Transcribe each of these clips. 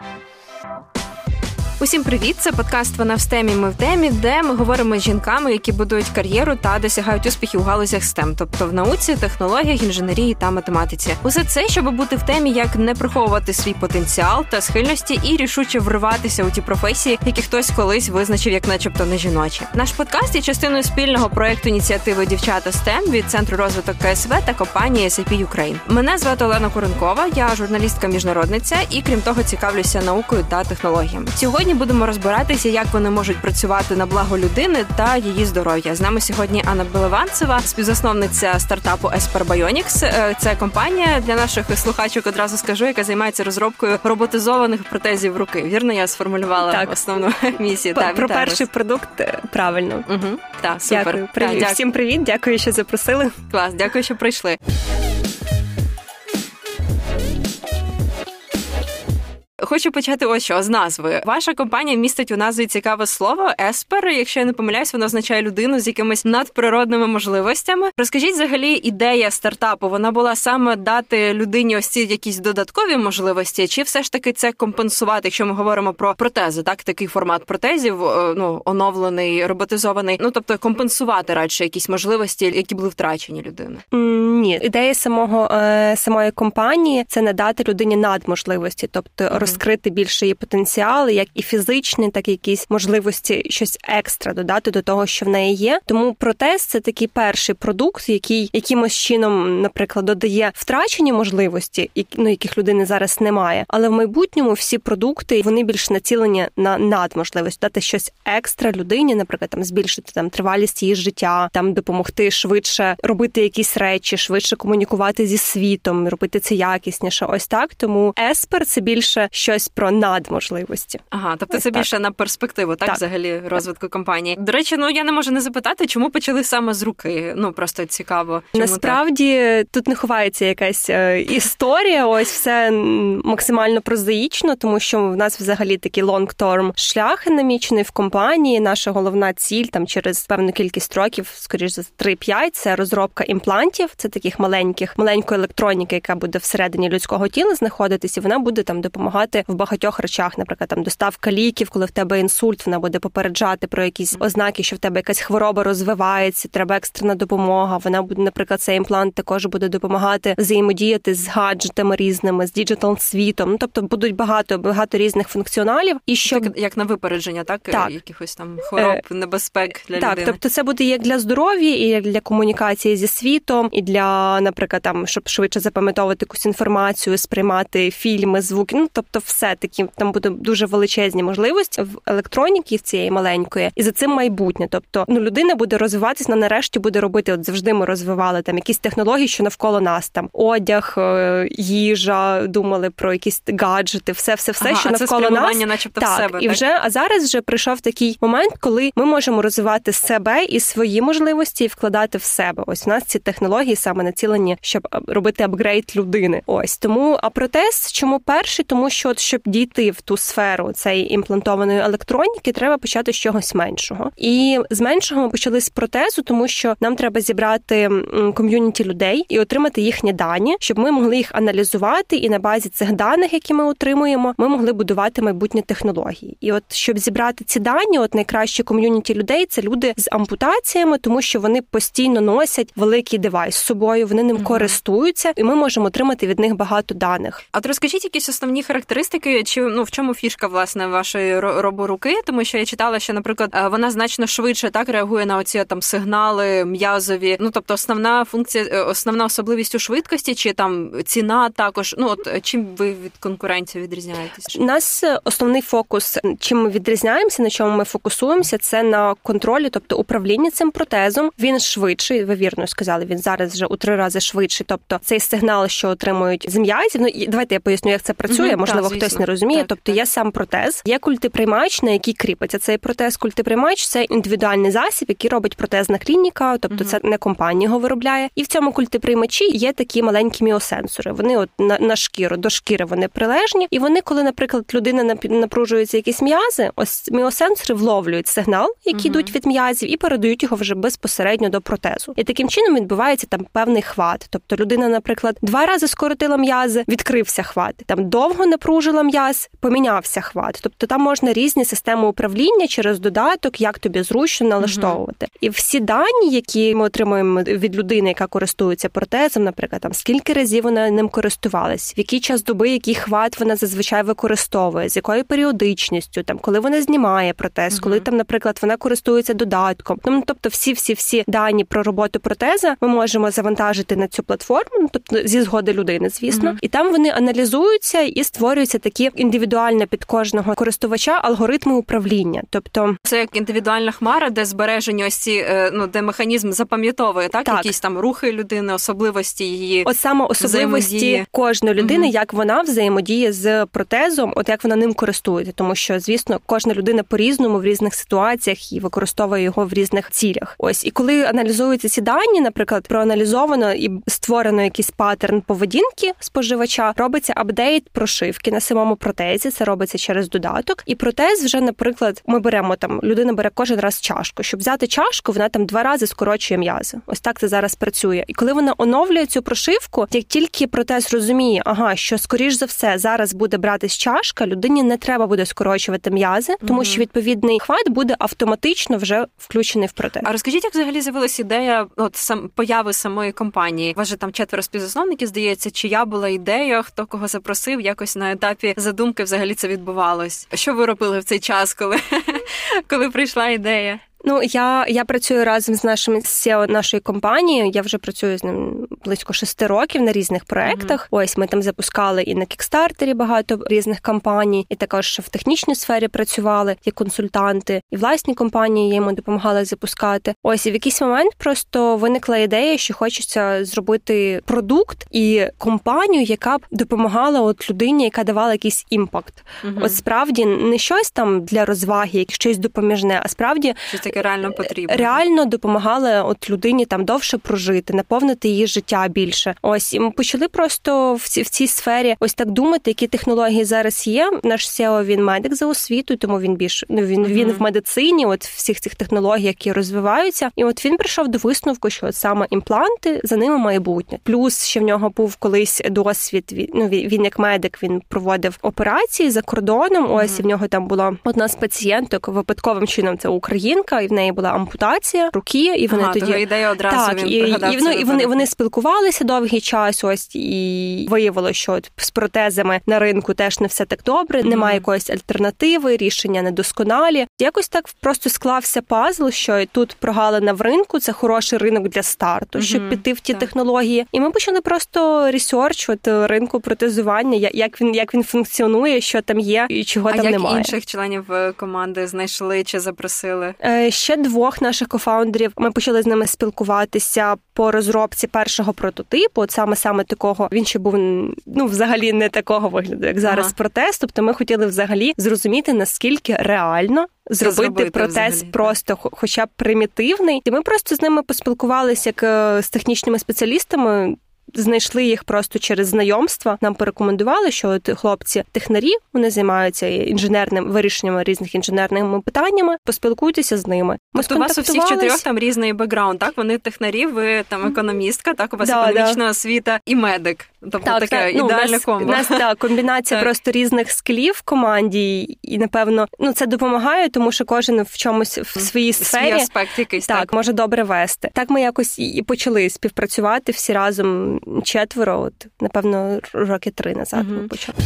Thank you. Усім привіт! Це подкаст Вона в стемі. Ми в темі, де ми говоримо з жінками, які будують кар'єру та досягають успіхів у галузях STEM, тобто в науці, технологіях, інженерії та математиці. Усе це, щоб бути в темі, як не приховувати свій потенціал та схильності і рішуче вриватися у ті професії, які хтось колись визначив, як, начебто, не жіночі. Наш подкаст є частиною спільного проекту ініціативи Дівчата STEM від центру розвиток КСВ та компанії SAP Ukraine. Мене звати Олена Куренкова, я журналістка міжнародниця і крім того, цікавлюся наукою та технологіями. Сьогодні. Сьогодні будемо розбиратися, як вони можуть працювати на благо людини та її здоров'я. З нами сьогодні Анна Белеванцева, співзасновниця стартапу Esper Bionics. Е, це компанія для наших слухачок. Одразу скажу, яка займається розробкою роботизованих протезів руки. Вірно, я сформулювала так. основну місію. Про, про перший продукт е, правильно. Угу. Так, супер. Дякую. Привіт. Так, Всім привіт, дякую, що запросили. Клас, дякую, що прийшли. Хочу почати ось що з назви. Ваша компанія містить у назві цікаве слово еспер. Якщо я не помиляюсь, воно означає людину з якимись надприродними можливостями. Розкажіть, взагалі, ідея стартапу вона була саме дати людині ось ці якісь додаткові можливості, чи все ж таки це компенсувати, якщо ми говоримо про протези, так такий формат протезів, е, ну оновлений, роботизований. Ну тобто компенсувати радше якісь можливості, які були втрачені людини. Ні, ідея самого е, самої компанії це надати людині надможливості, тобто mm-hmm розкрити більше її потенціал, як і фізичний, так і якісь можливості щось екстра додати до того, що в неї є. Тому протез це такий перший продукт, який якимось чином, наприклад, додає втрачені можливості, ну яких людини зараз немає. Але в майбутньому всі продукти вони більш націлені на надможливість дати щось екстра людині, наприклад, там збільшити там тривалість її життя, там допомогти швидше робити якісь речі, швидше комунікувати зі світом, робити це якісніше. Ось так. Тому еспер це більше щось про надможливості. Ага, тобто це більше на перспективу, так, так взагалі розвитку компанії. До речі, ну я не можу не запитати, чому почали саме з руки. Ну просто цікаво. Чому Насправді так? тут не ховається якась е, історія. Ось все максимально прозаїчно, тому що в нас взагалі такий long-term шлях намічений в компанії. Наша головна ціль там через певну кількість років, скоріш за 3-5, це розробка імплантів. Це таких маленьких, маленької електроніки, яка буде всередині людського тіла знаходитись, і вона буде там допомагати допомагати в багатьох речах, наприклад, там доставка ліків, коли в тебе інсульт, вона буде попереджати про якісь ознаки, що в тебе якась хвороба розвивається, треба екстрена допомога. Вона буде, наприклад, цей імплант також буде допомагати взаємодіяти з гаджетами різними, з digital світом. Ну тобто будуть багато багато різних функціоналів. І що так, як на випередження, так, так. якихось там хвороб, е... небезпек для так, людини. тобто це буде як для здоров'я, і як для комунікації зі світом, і для, наприклад, там щоб швидше запам'ятовувати якусь інформацію, сприймати фільми, звуки. Ну тобто все таки там буде дуже величезні можливості в електроніки в цієї маленької, і за цим майбутнє. Тобто, ну людина буде розвиватись на нарешті буде робити. От завжди ми розвивали там якісь технології, що навколо нас там одяг, е, їжа, думали про якісь гаджети, все, все, все, ага, що а навколо це нас начебто так, в себе. І так? вже а зараз вже прийшов такий момент, коли ми можемо розвивати себе і свої можливості і вкладати в себе. Ось у нас ці технології саме націлені, щоб робити апгрейд людини. Ось тому а протез чому перший, тому що от щоб дійти в ту сферу цієї імплантованої електроніки, треба почати з чогось меншого. І з меншого ми почали з протезу, тому що нам треба зібрати ком'юніті людей і отримати їхні дані, щоб ми могли їх аналізувати, і на базі цих даних, які ми отримуємо, ми могли будувати майбутні технології. І от щоб зібрати ці дані, от найкраще ком'юніті людей це люди з ампутаціями, тому що вони постійно носять великий девайс з собою, вони ним mm користуються, і ми можемо отримати від них багато даних. А от розкажіть якісь основні характеристики, чи ну в чому фішка власне вашої роборуки? Тому що я читала, що, наприклад, е, вона значно швидше так реагує на оці там сигнали м'язові. Ну тобто, основна функція, е, основна особливість у швидкості, чи там ціна також. Ну от е, чим ви від конкуренції відрізняєтесь? У Нас основний фокус, чим ми відрізняємося, на чому ми фокусуємося, це на контролі, тобто управління цим протезом. Він швидший. Ви вірно сказали. Він зараз вже у три рази швидший. Тобто цей сигнал, що отримують з м'язів. Ну давайте я поясню, як це працює. Угу, Можливо, так, хтось не розуміє. Так, тобто так. є сам протез, є культиприймач, на який кріпиться цей протез. Культиприймач це індивідуальний засіб, який робить протезна клініка, тобто це не компанія його виробляє. І в цьому культиприймачі є такі маленькі міосенсори. Вони от на, на шкіру до шкіри вони прилежні, і вони, коли, наприклад, людина напружується якісь м'язи, ось міосенсори вловлюють сигнал, угу. йдуть від м'язів, і передають його вже безпосередньо до протезу. І таким чином відбувається там певний хват. Тобто людина, наприклад, два рази скоротила м'язи, відкрився хват. Там довго напружує напружила м'яз, помінявся хват. Тобто там можна різні системи управління через додаток, як тобі зручно налаштовувати. uh І всі дані, які ми отримуємо від людини, яка користується протезом, наприклад, там скільки разів вона ним користувалась, в який час доби, який хват вона зазвичай використовує, з якою періодичністю, там коли вона знімає протез, uh коли там, наприклад, вона користується додатком. Ну тобто, всі всі всі дані про роботу протеза ми можемо завантажити на цю платформу, ну, тобто зі згоди людини, звісно, uh і там вони аналізуються і створюються такі індивідуально під кожного користувача алгоритми управління. Тобто, це як індивідуальна хмара, де збережені ось ці е, ну де механізм запам'ятовує так, так. якісь там рухи людини, особливості її от саме особливості кожної людини, uh як вона взаємодіє з протезом, от як вона ним користується, тому що звісно кожна людина по різному в різних ситуаціях і використовує його в різних цілях. Ось і коли аналізуються ці дані, наприклад, проаналізовано і створено якийсь паттерн поведінки споживача, робиться апдейт прошивки на самому протезі. Це робиться через додаток. І протез вже, наприклад, ми беремо там, людина бере кожен раз чашку. Щоб взяти чашку, вона там два рази скорочує м'язи. Ось так це зараз працює. І коли вона оновлює цю прошивку, як тільки протез розуміє, ага, що скоріш за все зараз буде братись чашка, людині не треба буде скорочувати м'язи, тому що відповідний хват буде автоматично вже включений в протез. А розкажіть, як взагалі з'явилася ідея от сам появи самої компанії? У вас же там четверо співзасновників, здається, чия була ідея, хто кого запросив, якось на етапі задумки взагалі це відбувалось. Що ви робили в цей час, коли, коли прийшла ідея? Ну я я працюю разом з нашим CEO нашої компанії. Я вже працюю з ним близько шести років на різних проектах. Mm-hmm. Ось ми там запускали і на кікстартері багато різних компаній, і також в технічній сфері працювали як консультанти, і власні компанії я йому допомагала запускати. Ось і в якийсь момент просто виникла ідея, що хочеться зробити продукт і компанію, яка б допомагала от людині, яка давала якийсь impact. Mm-hmm. От справді не щось там для розваги, як щось допоміжне, а справді таке реально потрібно. Реально допомагали от людині там довше прожити, наповнити її життя більше. Ось і ми почали просто в цій в цій сфері ось так думати, які технології зараз є. Наш SEO, він медик за освітою, тому він більш ну він uh-huh. він в медицині, от всіх цих технологій, які розвиваються. І от він прийшов до висновку, що от саме імпланти за ними майбутнє. Плюс ще в нього був колись досвід. Він, ну він як медик він проводив операції за кордоном. Ось uh-huh. і в нього там була одна з пацієнток випадковим чином. Це українка і в неї була ампутація руки, і вони ага, тоді ідея одразу так, він і, і, ну, і вони вони спілкувалися довгий час. Ось і виявилося, що з протезами на ринку теж не все так добре. Mm-hmm. Немає якоїсь альтернативи, рішення недосконалі. Якось так просто склався пазл, що тут прогалина в ринку це хороший ринок для старту, mm-hmm. щоб піти в ті так. технології. І ми почали просто research от ринку протезування, як він як він функціонує, що там є і чого а там як немає. інших членів е, команди знайшли чи запросили. Е, ще двох наших кофаундерів. Ми почали з ними спілкуватися по розробці першого прототипу. От саме саме такого він ще був ну взагалі не такого вигляду, як зараз ага. протест. Тобто ми хотіли взагалі зрозуміти наскільки реально. Зробити, зробити протез взагалі. просто, хоча б примітивний, і ми просто з ними поспілкувалися як е, з технічними спеціалістами знайшли їх просто через знайомства. Нам порекомендували, що от хлопці технарі вони займаються інженерним вирішенням різних інженерними питаннями. Поспілкуйтеся з ними. Ми тобто у вас у всіх чотирьох там різний бекграунд, так вони технарі, ви там економістка, так у вас да, економічна да. освіта і медик. Тобто так, таке так, ідеальне ну, комбо. У нас так, комбінація просто різних скілів в команді, і напевно ну це допомагає, тому що кожен в чомусь в своїй сфері Свій аспект якийсь так, так може добре вести. Так ми якось і почали співпрацювати всі разом четверо. От напевно роки три назад ми почали.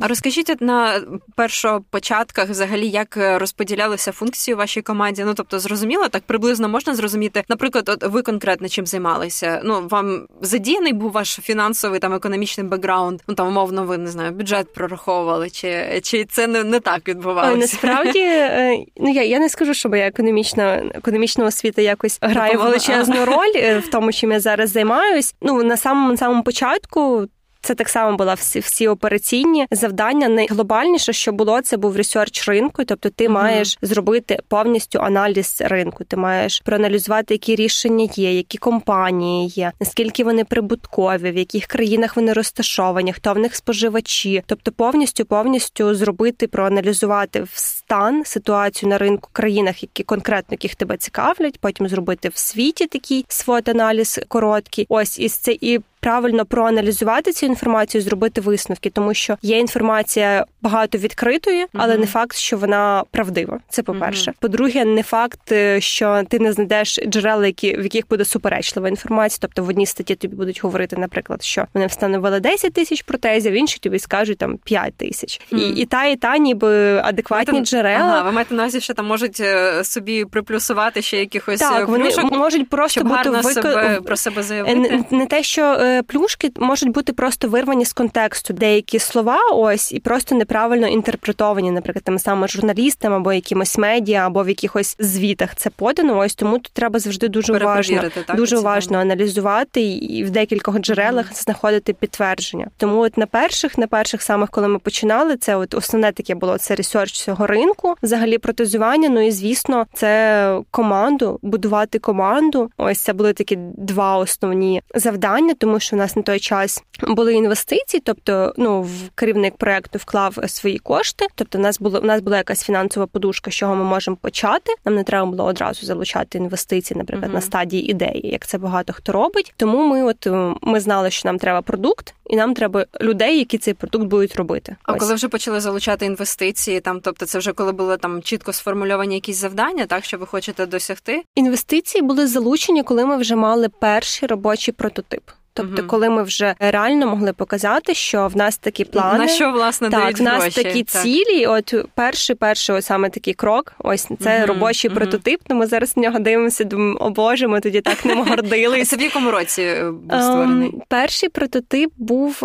А розкажіть на першопочатках взагалі, як е, розподілялися функції у вашій команді? Ну тобто, зрозуміло, так приблизно можна зрозуміти. Наприклад, от ви конкретно чим займалися? Ну вам задіяний був ваш фінансовий там економічний бекграунд? Ну там умовно, ви не знаю, бюджет прораховували, чи чи це не не так відбувалося? Насправді, е, ну я я не скажу, що моя економічна економічна освіта якось грає величезну роль е, в тому, чим я зараз займаюсь. Ну на самому самому початку це так само була всі всі операційні завдання. Найглобальніше, що було, це був research ринку. Тобто, ти mm-hmm. маєш зробити повністю аналіз ринку. Ти маєш проаналізувати, які рішення є, які компанії є, наскільки вони прибуткові, в яких країнах вони розташовані, хто в них споживачі. Тобто, повністю повністю зробити, проаналізувати стан ситуацію на ринку країнах, які конкретно яких тебе цікавлять. Потім зробити в світі такий SWOT аналіз короткий. Ось і це і правильно проаналізувати цю інформацію, зробити висновки, тому що є інформація багато відкритої, але mm-hmm. не факт, що вона правдива. Це по перше. Mm-hmm. По-друге, не факт, е, що ти не знайдеш джерела, які в яких буде суперечлива інформація. Тобто в одній статті тобі будуть говорити, наприклад, що вони встановили 10 тисяч протезів, в іншій тобі скажуть там 5 тисяч, mm-hmm. і і та, і та, ніби адекватні Це, джерела. Ага, ви маєте на увазі, що там можуть е, собі приплюсувати ще якихось так, вони плюшок, можуть просто щоб бути вик... себе про себе заявити. Не, не те, що плюшки можуть бути просто вирвані з контексту деякі слова, ось і просто неправильно інтерпретовані, наприклад, тими саме журналістами або якимось медіа, або в якихось звітах це подано. Ось тому тут треба завжди дуже уважно, так, дуже уважно аналізувати і в декількох джерелах mm-hmm. знаходити підтвердження. Тому от на перших, на перших самих, коли ми починали, це от основне таке було це research цього ринку, взагалі протезування. Ну і звісно, це команду, будувати команду. Ось це були такі два основні завдання, тому що у нас на той час були інвестиції, тобто ну в керівник проекту вклав свої кошти. Тобто, у нас було у нас була якась фінансова подушка, з чого ми можемо почати. Нам не треба було одразу залучати інвестиції, наприклад, uh-huh. на стадії ідеї, як це багато хто робить. Тому ми, от е, ми знали, що нам треба продукт, і нам треба людей, які цей продукт будуть робити. А Ось. коли вже почали залучати інвестиції, там тобто, це вже коли були там чітко сформульовані якісь завдання, так що ви хочете досягти? Інвестиції були залучені, коли ми вже мали перший робочий прототип. Тобто, угу. коли ми вже реально могли показати, що в нас такі плани на що власне так, дають в нас гроші, такі так. цілі. От перший, перший ось саме такий крок. Ось це угу, робочий угу. прототип. Ну ми зараз на нього дивимося. Думаємо, о Боже, ми тоді так ним гордились. Це в якому році е, був створений? Um, перший прототип був.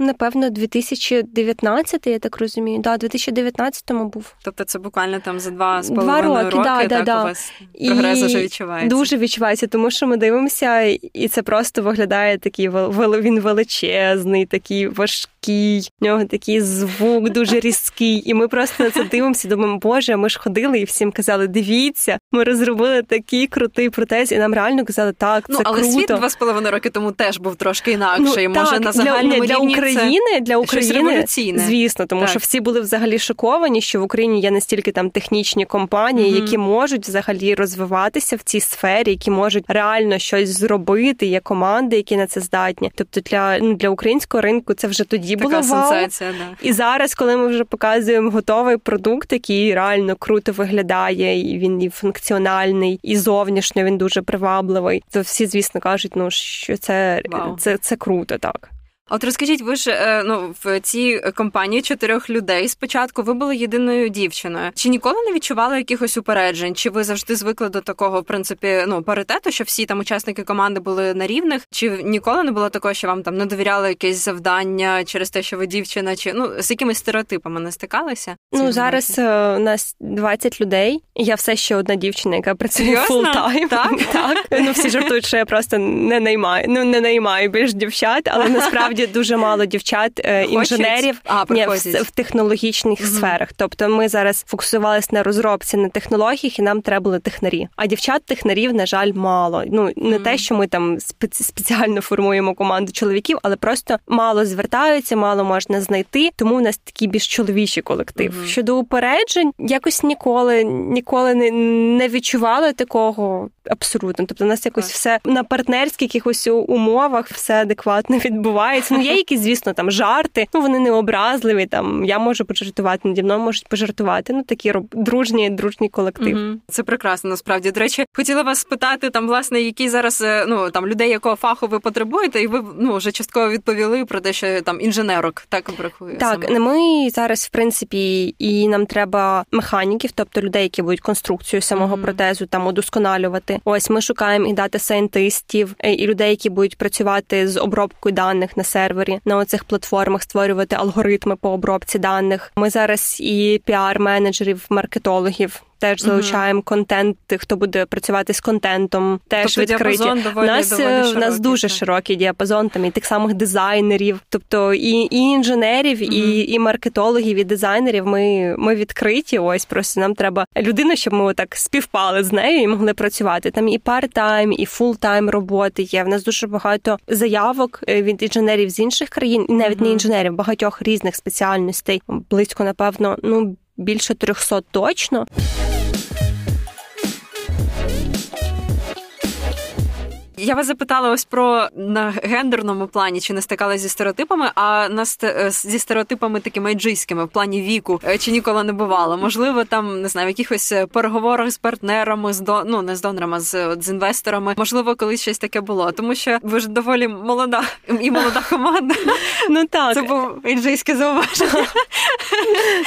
Напевно, 2019, я так розумію. Да, 2019-му був. Тобто це буквально там за два з половиною роки, роки да, так, да, у вас прогрес вже відчувається. Дуже відчувається, тому що ми дивимося, і це просто виглядає такий він величезний, такий важкий, в нього такий звук дуже різкий. І ми просто на це дивимося, думаємо, боже, ми ж ходили і всім казали, дивіться, ми розробили такий крутий протез, і нам реально казали, так, це ну, але круто. світ два з половиною роки тому теж був трошки інакший. Ну, Може, так, на загальному для, рівні України для України звісно, тому так. що всі були взагалі шоковані, що в Україні є настільки там технічні компанії, mm-hmm. які можуть взагалі розвиватися в цій сфері, які можуть реально щось зробити. Є команди, які на це здатні. Тобто для ну, для українського ринку це вже тоді така було вау. сенсація. Да. І зараз, коли ми вже показуємо готовий продукт, який реально круто виглядає, і він і функціональний, і зовнішньо він дуже привабливий. То всі, звісно, кажуть, ну що це, це, це круто так. От розкажіть, ви ж е, ну в цій компанії чотирьох людей спочатку ви були єдиною дівчиною. Чи ніколи не відчували якихось упереджень? Чи ви завжди звикли до такого в принципі ну паритету, що всі там учасники команди були на рівних? Чи ніколи не було такого, що вам там не довіряли якесь завдання через те, що ви дівчина? Чи ну з якимись стереотипами не стикалися? Ну зараз е, у нас 20 людей. Я все ще одна дівчина, яка працює full-time. Так? так. Ну всі жартують, що я просто не наймаю. Ну не наймаю більш дівчат, але насправді насправді дуже мало дівчат е, інженерів а, ні, в, в технологічних mm-hmm. сферах. Тобто ми зараз фокусувалися на розробці на технологіях, і нам треба були технарі. А дівчат технарів, на жаль, мало. Ну не mm-hmm. те, що ми там спеціально формуємо команду чоловіків, але просто мало звертаються, мало можна знайти. Тому у нас такий більш чоловічий колектив. Mm-hmm. Щодо упереджень, якось ніколи ніколи не, не відчували такого абсолютно. Тобто, у нас якось все на партнерських якихось умовах все адекватно відбувається. Ну, є якісь, звісно, там жарти, ну вони не образливі. Там я можу пожартувати, наді мною можуть пожартувати. Ну такі дружні, дружні колектив. Угу. Це прекрасно. Насправді до речі, хотіла вас спитати там, власне, які зараз е, ну там людей, якого фаху ви потребуєте, і ви ну вже частково відповіли про те, що там інженерок так бракує. Так, саме. ми зараз, в принципі, і нам треба механіків, тобто людей, які будуть конструкцію самого угу. протезу там удосконалювати. Ось ми шукаємо і дата сайентистів, е, і людей, які будуть працювати з обробкою даних на сервері на оцих платформах, створювати алгоритми по обробці даних. Ми зараз і піар-менеджерів, маркетологів теж залучаємо контент, хто буде працювати з контентом, теж тобто відкриті. Доволі, у нас доволі е, широкий, нас дуже так. широкий діапазон, там і тих самих дизайнерів, тобто і і інженерів, mm-hmm. і і маркетологів, і дизайнерів. Ми ми відкриті. Ось просто нам треба людина, щоб ми так співпали з нею і могли працювати. Там і парт-тайм, і фул-тайм роботи є. В нас дуже багато заявок е, від інженерів з інших країн, і навіть mm-hmm. не інженерів, багатьох різних спеціальностей. Близько, напевно, ну більше 300 точно. Я вас запитала ось про на гендерному плані, чи не стикалися зі стереотипами, а на е, зі стереотипами такими еджийськими в плані віку, е, чи ніколи не бувало. Можливо, там не знаю, в якихось переговорах з партнерами, з до ну не з донорами, з, з інвесторами. Можливо, колись щось таке було, тому що ви ж доволі молода і молода команда. Ну так це був еджийське зауваження.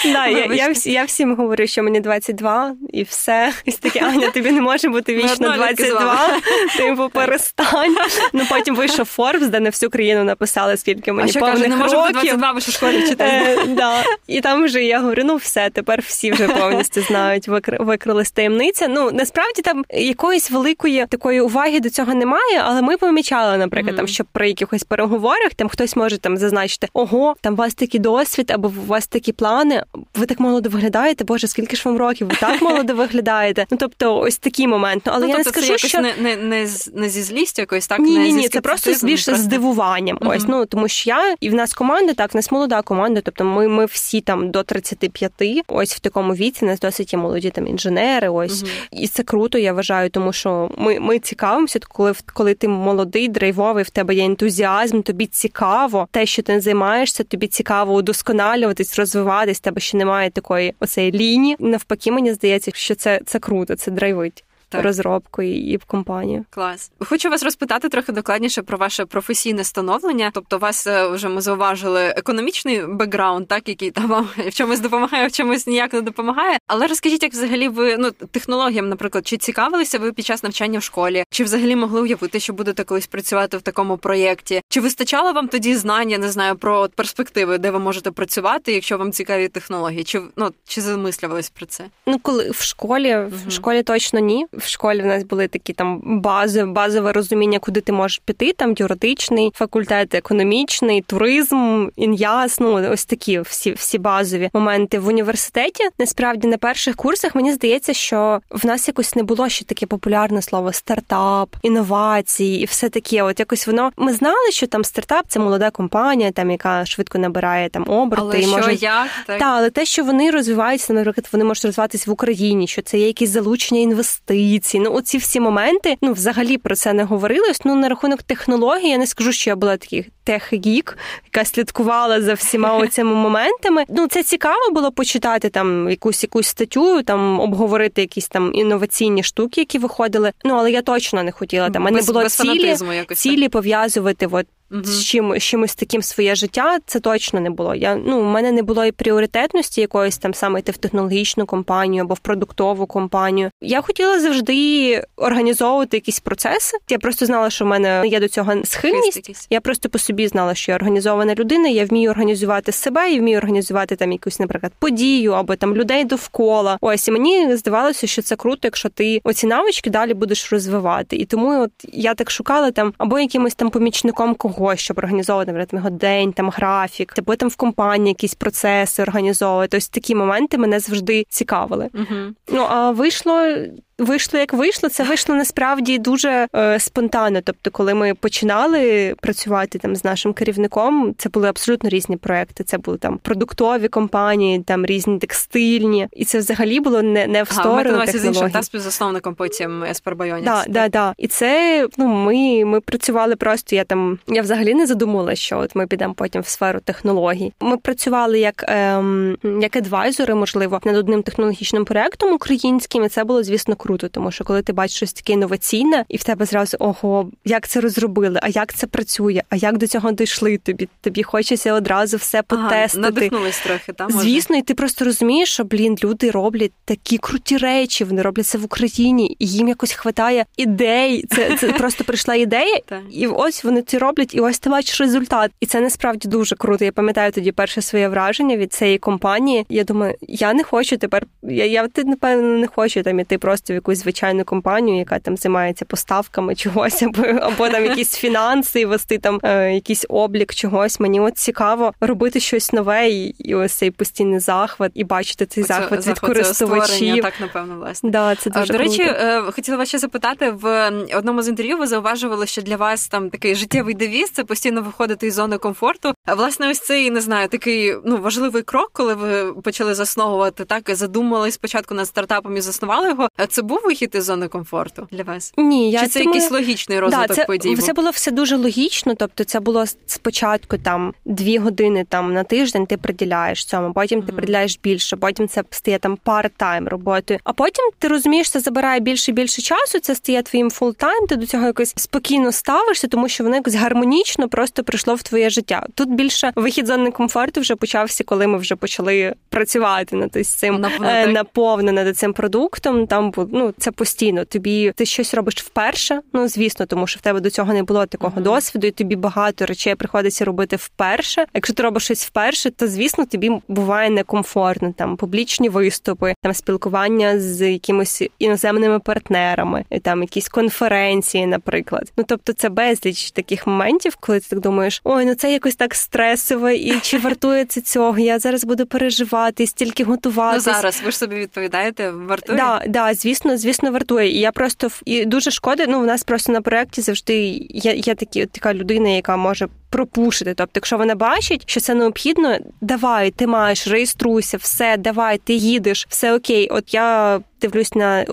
Да, я я, всім говорю, що мені 22 і все. І таке, Аня, тобі не може бути вічно 22, типу перестань. Ну потім вийшов Форбс, де на всю країну написали, скільки мені а що, повних каже, не бути 22, ви в школі читаєте? Е, да. І там вже я говорю, ну все, тепер всі вже повністю знають, викрили з таємниця. Ну насправді там якоїсь великої такої уваги до цього немає, але ми помічали, наприклад, mm-hmm. там, що при якихось переговорах там хтось може там зазначити, ого, там у вас такий досвід, або у вас такі плани, ви так молодо виглядаєте, боже, скільки ж вам років, ви так молодо виглядаєте. Ну тобто, ось такий момент. Ну, але ну, я тобто, не скажу, це що не не, не, не зі злістю якоюсь, так ні, не ні, ні, це просто більше просто... здивуванням. uh Ось ну тому, що я і в нас команда, так в нас молода команда. Тобто, ми ми всі там до 35, ось в такому віці, нас досить є молоді там інженери. Ось uh і це круто, я вважаю, тому що ми ми цікавимося, коли коли ти молодий, драйвовий, в тебе є ентузіазм, тобі цікаво, те, що ти займаєшся, тобі цікаво удосконалюватись, розвиватись, тебе ще немає такої оцеї лінії. Навпаки, мені здається, що це це круто, це драйвить так. розробку і в компанію. Клас. Хочу вас розпитати трохи докладніше про ваше професійне становлення. Тобто, вас е, вже ми зауважили економічний бекграунд, так який там вам в чомусь допомагає, в чомусь ніяк не допомагає. Але розкажіть, як взагалі ви ну технологіям, наприклад, чи цікавилися ви під час навчання в школі, чи взагалі могли уявити, що будете колись працювати в такому проєкті? Чи вистачало вам тоді знання, не знаю, про перспективи, де ви можете працювати, якщо вам цікаві технології? Чи ну чи замислювались про це? Ну коли в школі в школі точно ні в школі в нас були такі там бази, базове розуміння, куди ти можеш піти. Там юридичний факультет, економічний, туризм, ін'яс, ну ось такі всі всі базові моменти в університеті. Насправді на перших курсах мені здається, що в нас якось не було ще таке популярне слово стартап, інновації і все таке. От якось воно ми знали, що там стартап це молода компанія, там яка швидко набирає там оберти. Але і що, може... як? Так. Та, але те, що вони розвиваються, наприклад, вони можуть розвиватися в Україні, що це є якісь залучення інвестицій. Ну, оці всі моменти, ну взагалі про це не говорилось. Ну на рахунок технології я не скажу, що я була такий тех-гік, яка слідкувала за всіма цими моментами. Ну це цікаво було почитати там якусь якусь статтю, там обговорити якісь там інноваційні штуки, які виходили. Ну але я точно не хотіла там. Мене було без цілі, цілі пов'язувати. От Угу. З чим з чимось таким своє життя це точно не було. Я ну у мене не було і пріоритетності якоїсь там саме йти в технологічну компанію або в продуктову компанію. Я хотіла завжди організовувати якісь процеси. Я просто знала, що в мене є до цього схильність. Я просто по собі знала, що я організована людина. Я вмію організувати себе і вмію організувати там якусь, наприклад, подію або там людей довкола. Ось і мені здавалося, що це круто, якщо ти оці навички далі будеш розвивати. І тому от я так шукала там або якимось там помічником когось, щоб організовувати наприклад, його день, там графік, або там в компанії якісь процеси організовувати. Ось такі моменти мене завжди цікавили. Угу. Ну а вийшло вийшло як вийшло. Це вийшло насправді дуже е, спонтанно. Тобто, коли ми починали працювати там з нашим керівником, це були абсолютно різні проекти. Це були там продуктові компанії, там різні текстильні, і це взагалі було не не в сторону ага, з іншим та співзасновником потім Еспарбайоніс. Да, да, да. І це ну ми ми працювали просто. Я там я взагалі не задумала, що от ми підемо потім в сферу технологій. Ми працювали як ем, як адвайзори, можливо, над одним технологічним проектом українським. і Це було звісно круто круто, тому що коли ти бачиш щось таке інноваційне, і в тебе зразу ого, як це розробили, а як це працює, а як до цього дійшли тобі? Тобі хочеться одразу все потестити. Ага, надихнулись трохи, там звісно, і ти просто розумієш, що блін, люди роблять такі круті речі, вони роблять це в Україні, і їм якось хватає ідей. Це це просто прийшла ідея, і ось вони це роблять, і ось ти бачиш результат. І це насправді дуже круто. Я пам'ятаю тоді перше своє враження від цієї компанії. Я думаю, я не хочу тепер. Я я ти напевно не хочу там іти просто в якусь звичайну компанію, яка там займається поставками чогось, або або там якісь фінанси, вести там е, якийсь облік чогось. Мені от цікаво робити щось нове, і, і ось цей постійний захват, і бачити цей Оце, захват від користувачів. Так, напевно, власне. Да, це дуже До круто. речі, е, хотіла вас ще запитати в одному з інтерв'ю. Ви зауважували, що для вас там такий життєвий девіз це постійно виходити із зони комфорту. А власне, ось цей не знаю, такий ну важливий крок, коли ви почали засновувати так, задумали спочатку над стартапом і заснували його. Це був вихід із зони комфорту для вас? Ні, я Чи це думаю... якийсь логічний розвиток да, це, подій? Це було все дуже логічно. Тобто, це було спочатку там дві години там на тиждень. Ти приділяєш цьому, потім mm-hmm. ти приділяєш більше, потім це стає там парт-тайм роботою. А потім ти розумієш, це забирає більше і більше часу. Це стає твоїм фултайм. Ти до цього якось спокійно ставишся, тому що воно якось гармонічно просто прийшло в твоє життя. Тут більше вихід зони комфорту вже почався, коли ми вже почали працювати над цим е, наповнено над цим продуктом. Там ну це постійно. Тобі ти щось робиш вперше. Ну звісно, тому що в тебе до цього не було такого mm-hmm. досвіду, і тобі багато речей приходиться робити вперше. Якщо ти робиш щось вперше, то звісно тобі буває некомфортно. Там публічні виступи, там спілкування з якимись іноземними партнерами, там якісь конференції, наприклад. Ну тобто, це безліч таких моментів, коли ти так думаєш, ой, ну це якось так стресово, і чи вартує це цього? Я зараз буду переживати, стільки готувати. Ну зараз ви ж собі відповідаєте, вартує? Да, да, звісно, звісно, вартує. І я просто і дуже шкода. Ну, в нас просто на проєкті завжди є, є такі така людина, яка може пропушити. Тобто, якщо вона бачить, що це необхідно, давай, ти маєш, реєструйся, все, давай, ти їдеш, все окей. От я дивлюсь на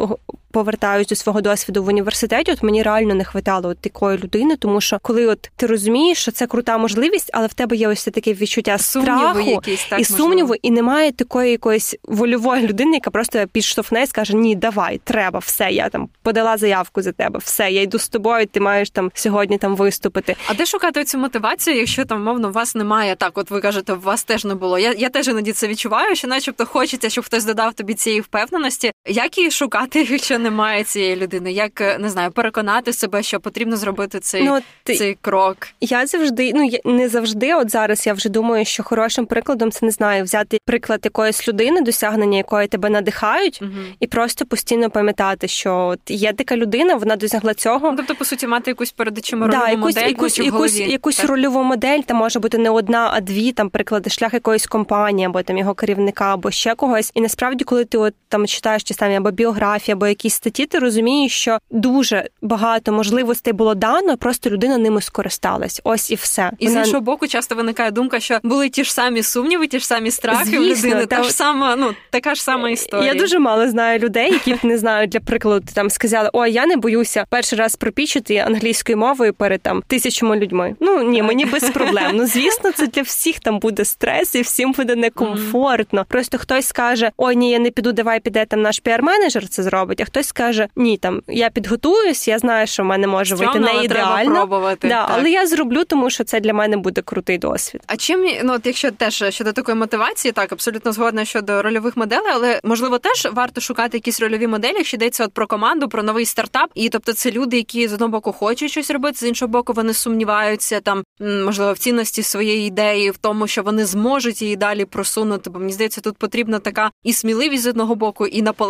повертаюсь до свого досвіду в університеті, от мені реально не хватало от такої людини, тому що коли от ти розумієш, що це крута можливість, але в тебе є ось таке відчуття страху якісь, так, і сумніву, і немає такої якоїсь вольової людини, яка просто підштовхне і скаже: Ні, давай, треба, все. Я там подала заявку за тебе, все, я йду з тобою. Ти маєш там сьогодні там виступити. А де шукати цю мотивацію, якщо там мовно у вас немає так? От ви кажете, у вас теж не було. Я я теж іноді це відчуваю, що, начебто, хочеться, щоб хтось додав тобі цієї впевненості. Як її шукати, якщо немає цієї людини? Як е, не знаю, переконати себе, що потрібно зробити цей ну, ти... цей крок? Я завжди, ну не завжди. От зараз я вже думаю, що хорошим прикладом це не знаю, взяти приклад якоїсь людини, досягнення якої тебе надихають, угу. і просто постійно пам'ятати, що от є така людина, вона досягла цього. Ну, тобто, по суті, мати якусь перед очима рольову да, якусь, модель, якусь, якусь, якусь рольову модель, там може бути не одна, а дві там приклади шлях якоїсь компанії, або там його керівника, або ще когось. І насправді, коли ти от там читаєш ті самі або біографії, або якісь статті, ти розумієш, що дуже багато можливостей було дано, просто людина ними скористалась. Ось і все. І Вона... з іншого боку, часто виникає думка, що були ті ж самі сумніви, ті ж самі страхи Звісно, в людини. Та ж сама, ну така ж сама історія. Я дуже мало знаю людей, які не знаю для прикладу там сказали: Ой, я не боюся перший раз пропічити англійською мовою перед там тисячами людьми. Ну ні, мені без проблем. Ну звісно, це для всіх там буде стрес, і всім буде некомфортно. Просто хтось скаже: Ой, ні, я не піду, давай піде там наш піар-менеджер це зробить. А хтось скаже: Ні, там я підготуюсь, я знаю, що в мене може Стрьомно, вийти не ідеально. пробувати. Да, але я зроблю, тому що це для мене буде крутий досвід. А чим ну от якщо теж щодо такої мотивації, так абсолютно згодна щодо рольових моделей, але можливо теж варто шукати якісь рольові моделі, якщо йдеться от про команду, про новий стартап, і тобто це люди, які з одного боку хочуть щось робити, з іншого боку, вони сумніваються там, можливо, в цінності своєї ідеї, в тому, що вони зможуть її далі просунути. Бо мені здається, тут потрібна така і сміливість з одного боку, і наполегливість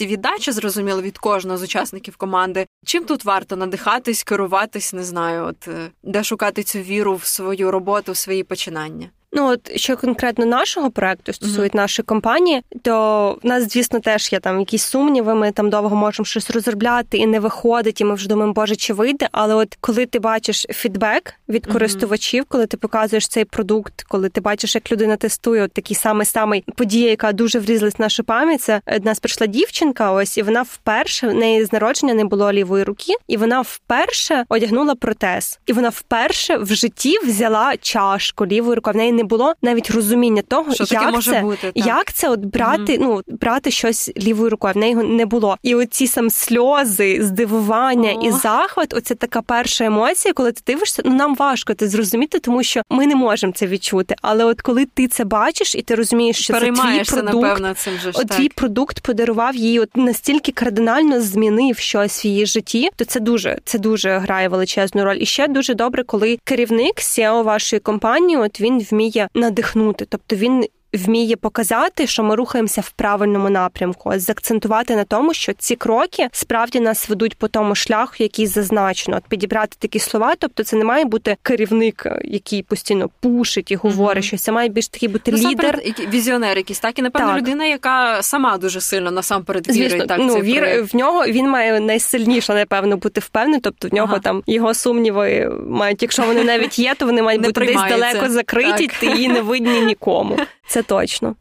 і віддача, зрозуміло, від кожного з учасників команди. Чим тут варто надихатись, керуватись, не знаю, от е, де шукати цю віру в свою роботу, в свої починання. Ну от що конкретно нашого проекту стосують mm-hmm. нашої компанії, то в нас, звісно, теж є там якісь сумніви. Ми там довго можемо щось розробляти і не виходить, і ми вже думаємо, боже, чи вийде. Але от коли ти бачиш фідбек від користувачів, mm-hmm. коли ти показуєш цей продукт, коли ти бачиш, як людина тестує от такий самий самий подія, яка дуже врізалась в нашу пам'ять, це до нас прийшла дівчинка. Ось і вона вперше в неї з народження не було лівої руки, і вона вперше одягнула протез, і вона вперше в житті взяла чашку лівою рукою. В неї не було навіть розуміння того, що як може це бути, так. як це от брати, mm-hmm. ну брати щось лівою рукою. В неї не було. І оці сам сльози, здивування oh. і захват. Оце така перша емоція, коли ти дивишся. Ну нам важко це зрозуміти, тому що ми не можемо це відчути. Але от коли ти це бачиш, і ти розумієш, що це твій продукт, напевно, цим же ж от твій продукт подарував їй, от настільки кардинально змінив щось в її житті, то це дуже це дуже грає величезну роль. І ще дуже добре, коли керівник SEO вашої компанії, от він вміє надихнути. Тобто він вміє показати, що ми рухаємося в правильному напрямку, заакцентувати на тому, що ці кроки справді нас ведуть по тому шляху, який зазначено. От підібрати такі слова, тобто це не має бути керівник, який постійно пушить і говорить, mm-hmm. що це має більш такий бути ну, лідер. візіонер якийсь, так і напевно так. людина, яка сама дуже сильно насамперед вірить. Звісно, так, ну вір в нього він має найсильніше, напевно, бути впевнений. Тобто в нього ага. там його сумніви мають, якщо вони навіть є, то вони мають бути десь далеко закриті так. і не видні нікому. Це точно.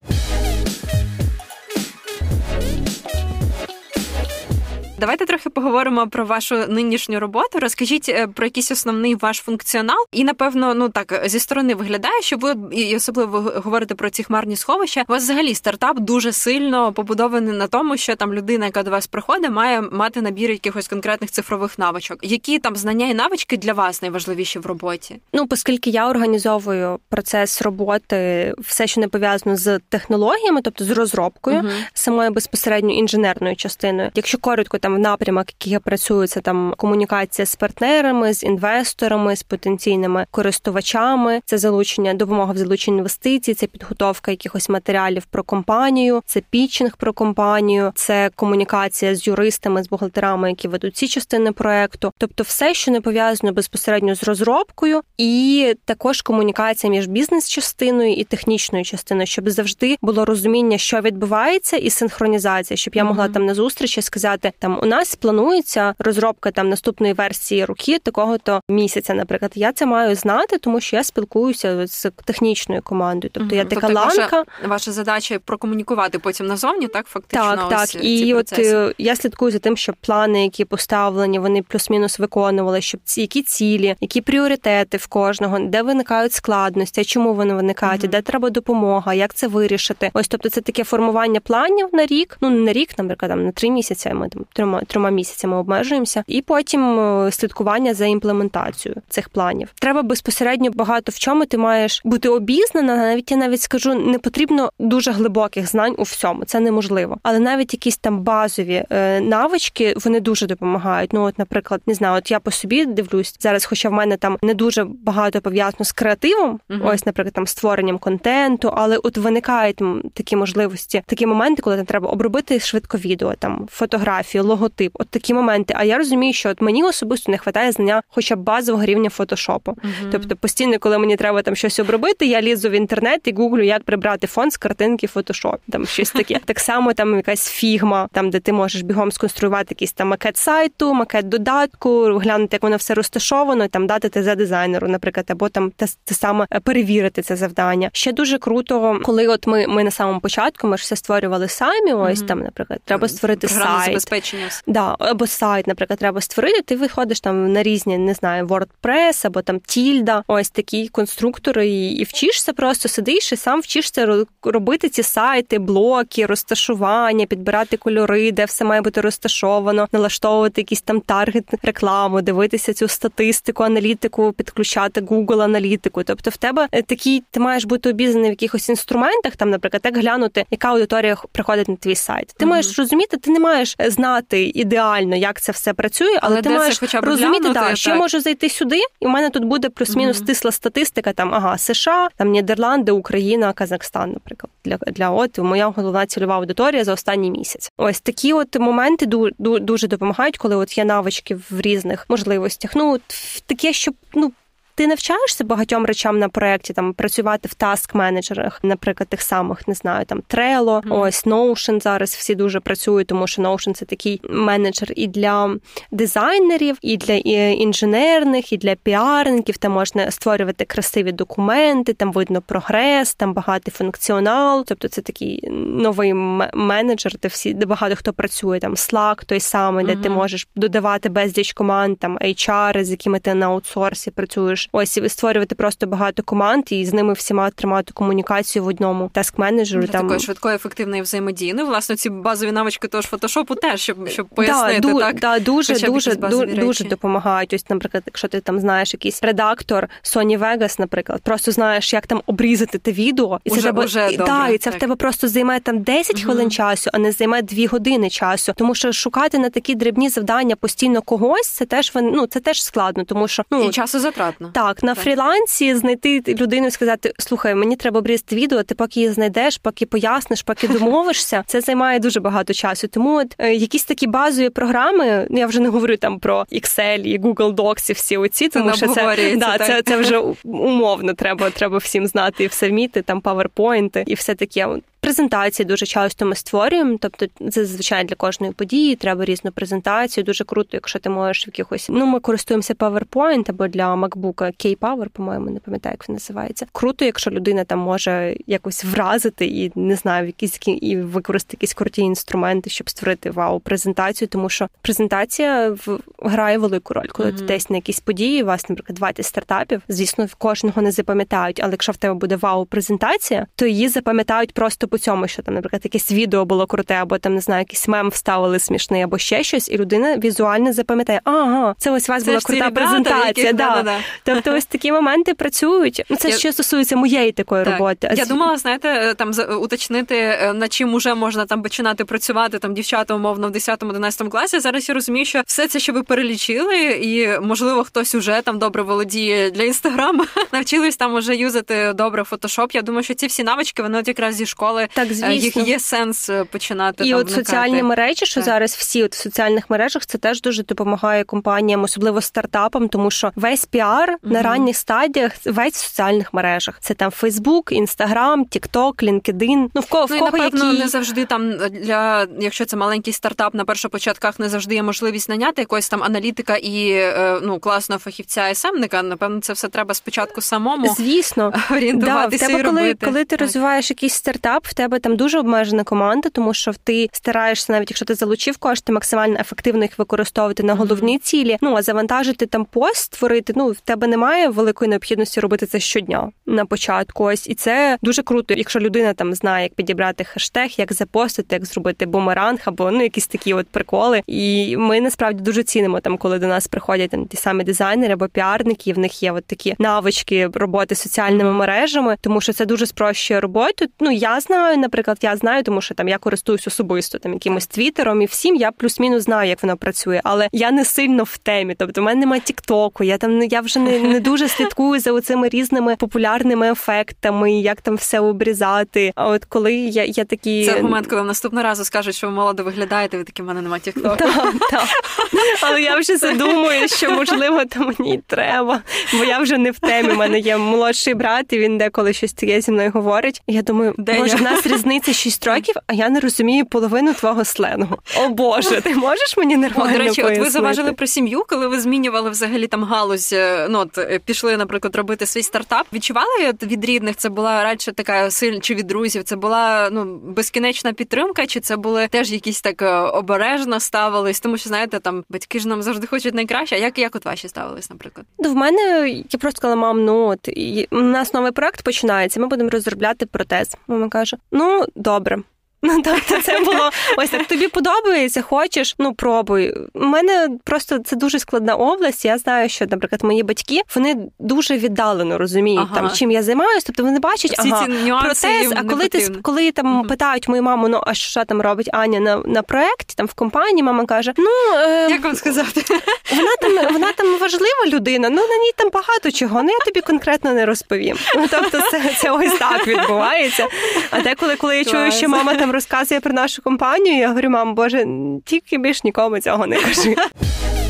Давайте трохи поговоримо про вашу нинішню роботу. Розкажіть е, про якийсь основний ваш функціонал, і напевно, ну так зі сторони виглядає, що ви і особливо говорите про ці хмарні сховища. У вас взагалі стартап дуже сильно побудований на тому, що там людина, яка до вас приходить, має мати набір якихось конкретних цифрових навичок. Які там знання і навички для вас найважливіші в роботі? Ну, оскільки я організовую процес роботи, все, що не пов'язано з технологіями, тобто з розробкою, uh самою безпосередньо інженерною частиною. Якщо коротко, там там напрямок, який я працюю, це там комунікація з партнерами, з інвесторами, з потенційними користувачами, це залучення, допомога в залученні інвестицій, це підготовка якихось матеріалів про компанію, це пічинг про компанію, це комунікація з юристами, з бухгалтерами, які ведуть ці частини проекту, тобто все, що не пов'язано безпосередньо з розробкою, і також комунікація між бізнес-частиною і технічною частиною, щоб завжди було розуміння, що відбувається, і синхронізація, щоб я могла mm-hmm. там на зустрічі сказати там у нас планується розробка там наступної версії руки такого-то місяця. Наприклад, я це маю знати, тому що я спілкуюся з технічною командою. Тобто я така тобто ланка. Ваша, ваша задача прокомунікувати потім назовні, так фактично. Так, так. і от процеси. Е, я слідкую за тим, щоб плани, які поставлені, вони плюс-мінус виконували, щоб ці які цілі, які пріоритети в кожного, де виникають складності, чому вони виникають, mm-hmm. де треба допомога, як це вирішити. Ось тобто, це таке формування планів на рік. Ну не на рік, наприклад, там на три місяці. Ми там трьома трьома місяцями обмежуємося, і потім е, слідкування за імплементацією цих планів. Треба безпосередньо багато в чому ти маєш бути обізнана. Навіть я навіть скажу, не потрібно дуже глибоких знань у всьому. Це неможливо. Але навіть якісь там базові е, навички вони дуже допомагають. Ну, от, наприклад, не знаю, от я по собі дивлюсь зараз, хоча в мене там не дуже багато пов'язано з креативом, uh ось, наприклад, там створенням контенту, але от виникають такі можливості, такі моменти, коли там треба обробити швидко відео, там фотографію, логотип, от такі моменти. А я розумію, що от мені особисто не вистачає знання, хоча б базового рівня фотошопу. Uh-huh. Тобто, постійно, коли мені треба там щось обробити, я лізу в інтернет і гуглю, як прибрати фон з картинки в фотошопі. Там щось таке. Так само там якась фігма, там де ти можеш бігом сконструювати якийсь там макет сайту, макет додатку, глянути, як воно все розташовано, і там дати ТЗ дизайнеру, наприклад, або там те, те саме е, перевірити це завдання. Ще дуже круто, коли от ми ми на самому початку ми ж все створювали самі. Ось mm-hmm. там, наприклад, треба створити Програмне сайт. Забезпечення Да, або сайт, наприклад, треба створити. Ти виходиш там на різні, не знаю, WordPress або там Тільда, ось такі конструктори, і, і вчишся, просто сидиш і сам вчишся робити ці сайти, блоки, розташування, підбирати кольори, де все має бути розташовано, налаштовувати якийсь там таргет рекламу, дивитися цю статистику, аналітику, підключати Google аналітику. Тобто, в тебе е, такий ти маєш бути обізнаний в якихось інструментах, там, наприклад, як глянути, яка аудиторія приходить на твій сайт. Ти mm-hmm. маєш розуміти, ти не маєш знати ідеально, як це все працює, але, але ти маєш хоча б розуміти, да, що я можу зайти сюди, і в мене тут буде плюс-мінус mm-hmm. стисла статистика. Там ага, США, там Нідерланди, Україна, Казахстан, наприклад, для для от моя головна цільова аудиторія за останній місяць. Ось такі от моменти дуже допомагають, коли от є навички в різних можливостях. Ну таке, щоб ну ти навчаєшся багатьом речам на проєкті, там працювати в таск менеджерах, наприклад, тих самих не знаю, там Trello, mm. ось Notion зараз всі дуже працюють, тому що Notion – це такий менеджер і для дизайнерів, і для інженерних, і для піарників. Там можна створювати красиві документи, там видно прогрес, там багатий функціонал. Тобто це такий новий менеджер, де всі де багато хто працює. Там Slack той самий, де mm-hmm. ти можеш додавати безліч команд, там HR, з якими ти на аутсорсі працюєш. Ось і створювати просто багато команд і з ними всіма тримати комунікацію в одному таск менеджеру. Там такої швидкої ефективної взаємодії. Ну, власне, ці базові навички того ж фотошопу теж щоб щоб пояснити. Да, так да, дуже дуже дуже допомагають. Ось, наприклад, якщо ти там знаєш якийсь редактор Sony Vegas, наприклад, просто знаєш, як там обрізати те відео, і це тебе добре, да, і це так. в тебе просто займе там 10 угу. хвилин часу, а не займе 2 години часу. Тому що шукати на такі дрібні завдання постійно когось, це теж ну, це теж складно, тому що ну і часозатратно. Так, на так. фрілансі знайти людину і сказати: слухай, мені треба обрізати відео, ти поки її знайдеш, поки поясниш, поки домовишся. Це займає дуже багато часу. Тому от е, якісь такі базові програми, ну я вже не говорю там про Excel і Google Docs і всі оці, тому це що це да, це, це вже умовно треба, треба всім знати і все вміти, там PowerPoint і все таке. Презентації дуже часто ми створюємо, тобто це зазвичай для кожної події треба різну презентацію. Дуже круто, якщо ти можеш в якихось. Ну, ми користуємося PowerPoint або для MacBook K-Power, по-моєму, не пам'ятаю, як він називається. Круто, якщо людина там може якось вразити і не знаю, якісь і використати якісь круті інструменти, щоб створити вау-презентацію, тому що презентація в грає велику роль, коли mm-hmm. ти десь на якісь події, у вас, наприклад, 20 стартапів. Звісно, в кожного не запам'ятають, але якщо в тебе буде вау-презентація, то її запам'ятають просто по цьому, що там, наприклад, якесь відео було круте, або там не знаю, якийсь мем вставили смішний, або ще щось, і людина візуально запам'ятає, ага, це ось у вас це була крута презентація. Яких, да. Да, Тобто, ось такі моменти працюють. Ну це Я... що стосується моєї такої так. роботи. Я думала, знаєте, там уточнити, е, над чим уже можна там починати працювати там дівчата, умовно, в 10-11 класі. Зараз я розумію, що все це, що ви перелічили, і можливо хтось уже там добре володіє для інстаграму, навчились там уже юзати добре фотошоп. Я думаю, що ці всі навички вони от якраз зі школи але так, звісно. їх є сенс е, починати. І там, от вникати. соціальні мережі, що так. зараз всі от в соціальних мережах, це теж дуже допомагає компаніям, особливо стартапам, тому що весь піар mm на ранніх стадіях весь в соціальних мережах. Це там Фейсбук, Інстаграм, Тікток, LinkedIn. Ну в кого ну, в кого і, напевно, які... не завжди там для якщо це маленький стартап на першопочатках, не завжди є можливість наняти якогось там аналітика і е, ну класного фахівця СМника. Напевно, це все треба спочатку самому. Звісно, орієнтуватися да, в тебе, і робити. Коли, коли ти так. розвиваєш якийсь стартап, в тебе там дуже обмежена команда, тому що ти стараєшся, навіть якщо ти залучив кошти, максимально ефективно їх використовувати на головні mm-hmm. цілі. Ну а завантажити там пост, створити. Ну в тебе немає великої необхідності робити це щодня на початку. Ось і це дуже круто, якщо людина там знає, як підібрати хештег, як запостити, як зробити бумеранг або ну якісь такі от приколи. І ми насправді дуже цінимо там, коли до нас приходять там ті самі дизайнери або піарники, і в них є от такі навички роботи з соціальними мережами, тому що це дуже спрощує роботу. Ну я знаю, наприклад, я знаю, тому що там я користуюсь особисто там якимось твіттером і всім я плюс-мінус знаю, як воно працює, але я не сильно в темі. Тобто, в мене немає тіктоку. Я там я вже не, не дуже слідкую за оцими різними популярними ефектами, як там все обрізати. А от коли я я такі це момент, коли наступного разу скажуть, що ви молодо виглядаєте, ви такі в мене немає тіктоку. Так, так. Але я вже задумую, що можливо там мені треба, бо я вже не в темі. У мене є молодший брат, і він деколи щось таке зі мною говорить. І я думаю, Де може я? Нас різниця 6 років, а я не розумію половину твого сленгу. О Боже, ти можеш мені нормально О, До речі, пояснити? от ви заважили про сім'ю, коли ви змінювали взагалі там галузь. Е, ну от е, пішли, наприклад, робити свій стартап. Відчували від рідних? Це була радше така сильна чи від друзів? Це була ну безкінечна підтримка, чи це були теж якісь так е, обережно ставились? Тому що знаєте, там батьки ж нам завжди хочуть найкраще. А як як от ваші ставились, наприклад? Ну, в мене я просто сказала, мам, ну от у нас новий проект починається. Ми будемо розробляти протез. Мама каже: Ну добре. Ну, тобто, це було ось так. Тобі подобається, хочеш, ну пробуй. У мене просто це дуже складна область. Я знаю, що, наприклад, мої батьки вони дуже віддалено розуміють ага. там, чим я займаюся. Тобто вони бачать Всі ага, ці протез. А коли ти коли там угу. питають мою маму, ну а що там робить Аня на на проєкті, там в компанії, мама каже: Ну е, як вам сказати, вона там вона там важлива людина. Ну на ній там багато чого. Ну я тобі конкретно не розповім. Ну тобто, це це ось так відбувається. А деколи, коли я чую, що мама там розказує про нашу компанію. Я говорю, мам, боже, тільки більш нікому цього не кажи.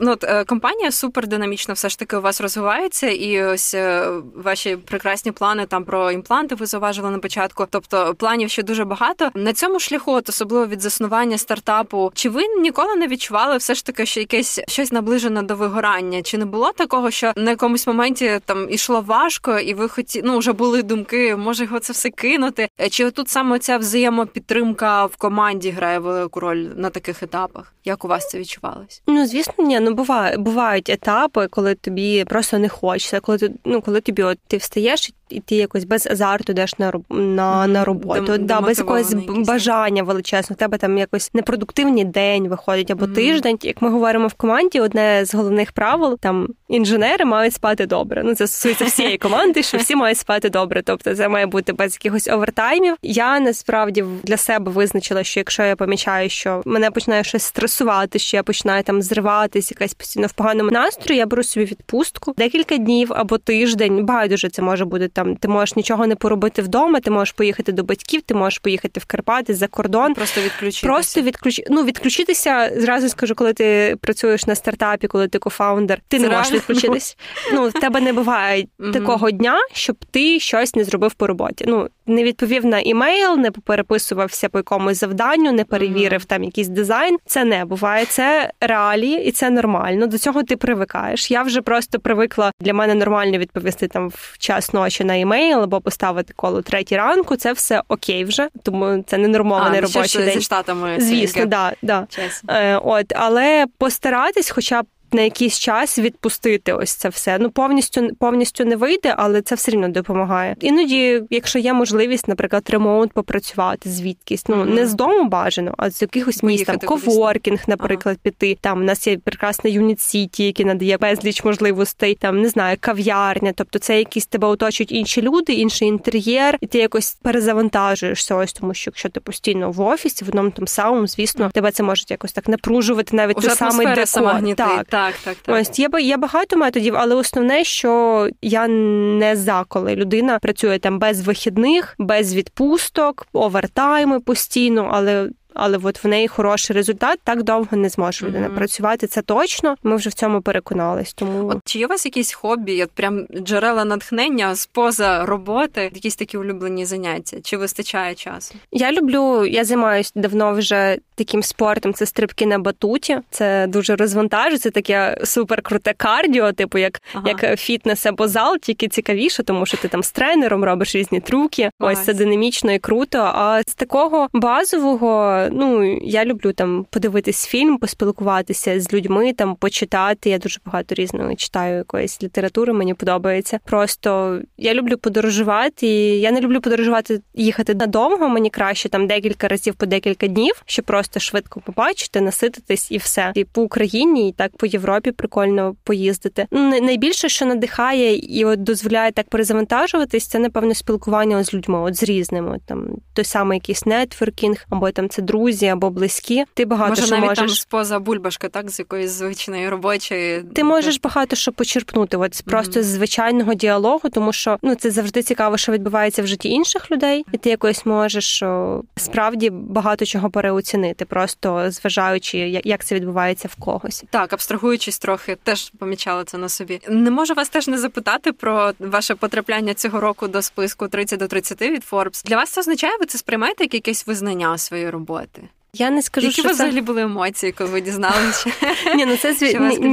ну от, е, компанія супер динамічно все ж таки у вас розвивається, і ось е, ваші прекрасні плани там про імпланти ви зауважили на початку. Тобто планів ще дуже багато. На цьому шляху, от особливо від заснування стартапу, чи ви ніколи не відчували все ж таки, що якесь щось наближене до вигорання? Чи не було такого, що на якомусь моменті там ішло важко, і ви хоті, ну вже були думки, може його це все кинути? Е, чи тут саме ця взаємопідтримка в команді грає велику роль на таких етапах? Як у вас це відчувалось? Ну звісно, ні. Ну ну буває, бувають етапи, коли тобі просто не хочеться, коли ти ну коли тобі от ти встаєш і ти якось без азарту йдеш на на, на роботу, Дем, да, без якогось бажання величезного. Тебе там якось непродуктивний день виходить або mm-hmm. тиждень. Як ми говоримо в команді, одне з головних правил там інженери мають спати добре. Ну це стосується всієї команди, що всі мають спати добре. Тобто це має бути без якихось овертаймів. Я насправді для себе визначила, що якщо я помічаю, що мене починає щось стресувати, що я починаю там зриватись, якась постійно в поганому настрої, я беру собі відпустку декілька днів або тиждень. Байдуже це може бути там. Ти можеш нічого не поробити вдома, ти можеш поїхати до батьків, ти можеш поїхати в Карпати за кордон. Просто відключитися. Просто відключ... ну, відключитися. Зразу скажу, коли ти працюєш на стартапі, коли ти кофаундер, ти це не можеш відключитись. Ну в тебе не буває такого дня, щоб ти щось не зробив по роботі. Ну не відповів на імейл, не переписувався по якомусь завданню, не перевірив mm-hmm. там якийсь дизайн. Це не буває. Це реалії, і це нормально. До цього ти привикаєш. Я вже просто привикла для мене нормально відповісти там в час ночі на імейл або поставити коло третій ранку. Це все окей вже, тому це не нормований робочий день. зі штатами. Звісно, да, да. Е, От, але постаратись, хоча б на якийсь час відпустити ось це все. Ну повністю повністю не вийде, але це все рівно допомагає. Іноді, якщо є можливість, наприклад, ремонт попрацювати звідкись, ну mm-hmm. не з дому бажано, а з якихось місць там коворкінг, наприклад, ага. піти. Там у нас є прекрасна юніт сіті, який надає безліч можливостей. Там не знаю, кав'ярня. Тобто, це якісь тебе оточують інші люди, інший інтер'єр, і ти якось перезавантажуєшся. Ось тому, що якщо ти постійно в офісі, в одному тому самому, звісно, тебе це може якось так напружувати, навіть той самий декор. Так, так, так, так. Ось є є багато методів, але основне, що я не за коли людина працює там без вихідних, без відпусток, овертайми постійно, але але от в неї хороший результат так довго не зможе людина mm-hmm. працювати. Це точно. Ми вже в цьому переконались. Тому от чи є у вас якісь хобі, от прям джерела натхнення споза роботи, якісь такі улюблені заняття? Чи вистачає часу? Я люблю, я займаюся давно вже таким спортом. Це стрибки на батуті. Це дуже розвантажує, це таке супер круте кардіо, типу як ага. як фітнес або зал, тільки цікавіше, тому що ти там з тренером робиш різні трюки. Ось, Ось це динамічно і круто. А з такого базового ну я люблю там подивитись фільм, поспілкуватися з людьми, там почитати. Я дуже багато різного читаю якоїсь літератури. Мені подобається. Просто я люблю подорожувати. і Я не люблю подорожувати, їхати надовго. Мені краще там декілька разів по декілька днів, щоб просто швидко побачити, насититись і все. І по Україні, і так по Європі прикольно поїздити. Ну найбільше, що надихає і от дозволяє так перезавантажуватись, це напевно спілкування з людьми, от з різними. Там той самий якийсь нетворкінг, або там це друзі або близькі. Ти багато Може, що навіть можеш... там споза бульбашки, так з якоїсь звичної робочої. Ти можеш багато що почерпнути, от mm-hmm. просто з звичайного діалогу, тому що ну це завжди цікаво, що відбувається в житті інших людей, і ти якось можеш о, справді багато чого переоцінити, просто зважаючи, як це відбувається в когось. Так, абстрагуючись трохи, теж помічала це на собі. Не можу вас теж не запитати про ваше потрапляння цього року до списку 30 до 30 від Forbes. Для вас це означає, ви це сприймаєте як якесь визнання своєї роботи? Роботи. Я не скажу, Які що це... взагалі були емоції, коли ви дізналися? Ні, ну це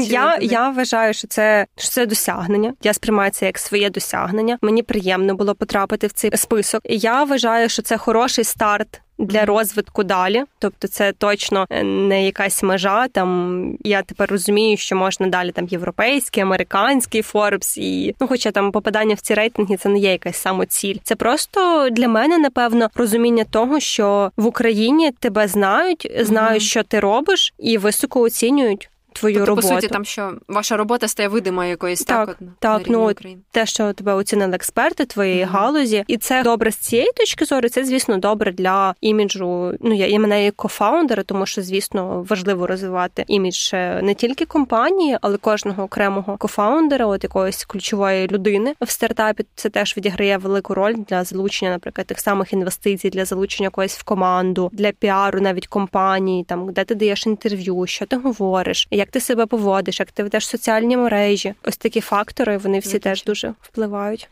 я, я вважаю, що це що це досягнення. Я сприймаю це як своє досягнення. Мені приємно було потрапити в цей список. Я вважаю, що це хороший старт для розвитку далі. Тобто, це точно е, не якась межа. Там я тепер розумію, що можна далі там європейський, американський Форбс, і ну, хоча там попадання в ці рейтинги, це не є якась самоціль. Це просто для мене, напевно, розуміння того, що в Україні тебе знають, знають, mm-hmm. що ти робиш, і високо оцінюють твою тобто, роботу. По суті, там що ваша робота стає видимою якоюсь так, так, так на ну України. те, що тебе оцінили експерти твоєї mm-hmm. галузі, і це добре з цієї точки зору. Це звісно добре для іміджу. Ну я і мене як кофаундера, тому що звісно важливо розвивати імідж е, не тільки компанії, але кожного окремого кофаундера, от якоїсь ключової людини в стартапі. Це теж відіграє велику роль для залучення, наприклад, тих самих інвестицій, для залучення когось в команду, для піару, навіть компанії, там де ти даєш інтерв'ю, що ти говориш, як як ти себе поводиш, як ти ведеш соціальні мережі. Ось такі фактори вони всі теж дуже впливають.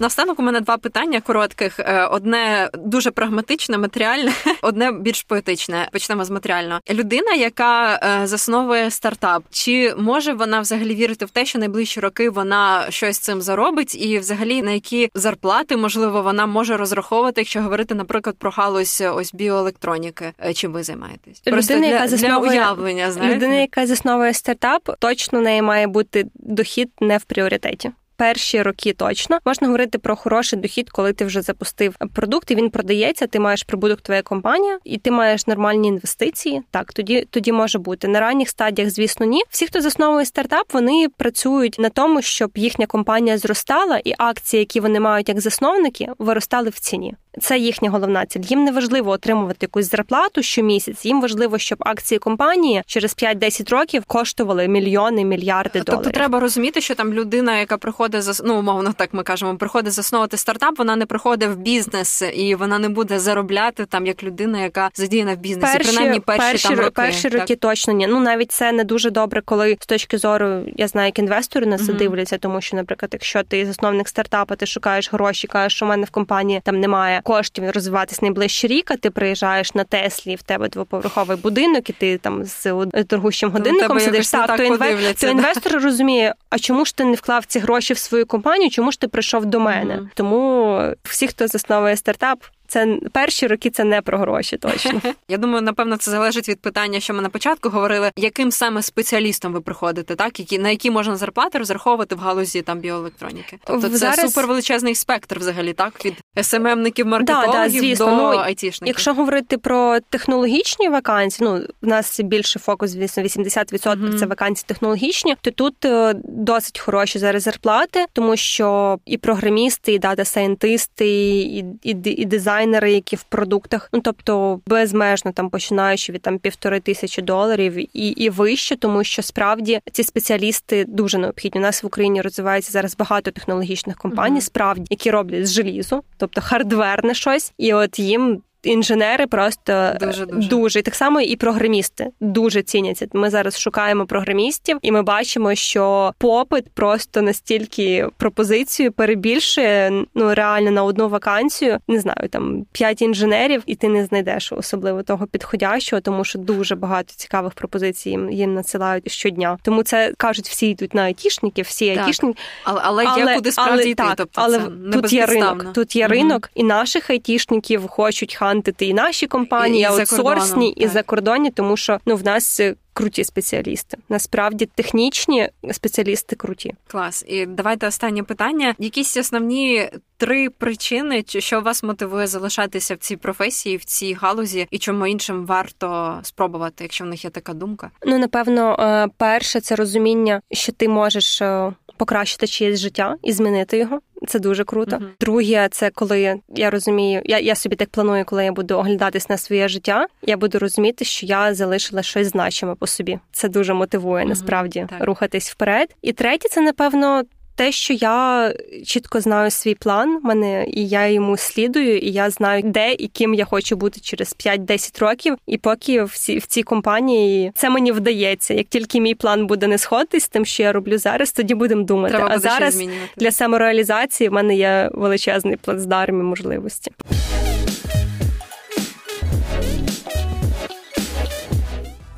Наостанок у мене два питання коротких: е, одне дуже прагматичне, матеріальне, одне більш поетичне. Почнемо з матеріального. Людина, яка е, засновує стартап, чи може вона взагалі вірити в те, що найближчі роки вона щось цим заробить, і взагалі на які зарплати можливо вона може розраховувати, якщо говорити, наприклад, про галузь ось біоелектроніки. Чим ви займаєтесь? Просто людина, для, яка засновує, для уявлення, знаєте? людина, яка засновує стартап, точно неї має бути дохід не в пріоритеті перші роки точно можна говорити про хороший дохід, коли ти вже запустив продукт і він продається. Ти маєш прибуток твоя компанія, і ти маєш нормальні інвестиції. Так, тоді тоді може бути на ранніх стадіях, звісно, ні. Всі, хто засновує стартап, вони працюють на тому, щоб їхня компанія зростала, і акції, які вони мають як засновники, виростали в ціні. Це їхня головна ціль. Їм не важливо отримувати якусь зарплату щомісяць. Їм важливо, щоб акції компанії через 5-10 років коштували мільйони, мільярди тобто доларів. Тобто треба розуміти, що там людина, яка приходить за ну, умовно, так ми кажемо, приходить засновувати стартап. Вона не приходить в бізнес і вона не буде заробляти там як людина, яка задіяна в бізнесі. Перші, принаймні перші, перші там роки. Перші так? точно ні. Ну навіть це не дуже добре, коли з точки зору я знаю, як інвестори на це mm-hmm. дивляться, тому що, наприклад, якщо ти засновник стартапа, ти шукаєш гроші, кажеш, що в мене в компанії там немає коштів розвиватись найближчий рік, а ти приїжджаєш на Теслі, в тебе двоповерховий будинок, і ти там з торгущим годинником сидиш. Так, то, інве... то інвестор розуміє, а чому ж ти не вклав ці гроші в свою компанію? Чому ж ти прийшов до мене? Mm-hmm. Тому всі, хто засновує стартап, це перші роки це не про гроші. Точно я думаю, напевно, це залежить від питання, що ми на початку говорили, яким саме спеціалістом ви приходите, так які на які можна зарплати розраховувати в галузі там біоелектроніки. Тобто Зараз... це супервеличезний спектр, взагалі, так від СММників, маркетологів да, да, звісно. до ну, айтішників. Якщо говорити про технологічні вакансії, ну в нас більше фокус, звісно, 80% mm-hmm. це вакансії технологічні, то тут е, досить хороші зараз зарплати, тому що і програмісти, і дата-сайентисти, і, і, і дизайн дизайнери, які в продуктах, ну тобто безмежно там починаючи від там півтори тисячі доларів і і вище, тому що справді ці спеціалісти дуже необхідні. У нас в Україні розвивається зараз багато технологічних компаній, mm-hmm. справді які роблять з желізу, тобто хардверне щось, і от їм інженери просто дуже, дуже дуже і так само і програмісти дуже ціняться. Ми зараз шукаємо програмістів, і ми бачимо, що попит просто настільки пропозицію перебільшує ну реально на одну вакансію. Не знаю, там п'ять інженерів, і ти не знайдеш особливо того підходящого, тому що дуже багато цікавих пропозицій їм їм надсилають щодня. Тому це кажуть, всі йдуть на айтішників, всі так. айтішники. Але але, але є куди справді але, йти, так, тобто але це тут є ринок. Тут є ринок, і наших айтішників хочуть хантити і наші компанії, і аутсорсні, і закордонні, тому що ну в нас. Круті спеціалісти насправді технічні спеціалісти круті. Клас, і давайте останнє питання. Якісь основні три причини, що вас мотивує залишатися в цій професії, в цій галузі, і чому іншим варто спробувати, якщо в них є така думка? Ну напевно, е, перше це розуміння, що ти можеш е, покращити чиєсь життя і змінити його. Це дуже круто. Uh-huh. Друге, це коли я розумію, я я собі так планую, коли я буду оглядатись на своє життя. Я буду розуміти, що я залишила щось значиме по собі. Це дуже мотивує uh-huh. насправді так. рухатись вперед. І третє, це напевно те, що я чітко знаю свій план, мене і я йому слідую, і я знаю, де і ким я хочу бути через 5-10 років. І поки в цій в цій компанії це мені вдається. Як тільки мій план буде не сходитись з тим, що я роблю зараз, тоді будемо думати. Треба а зараз для самореалізації в мене є величезний плацдарм і можливості.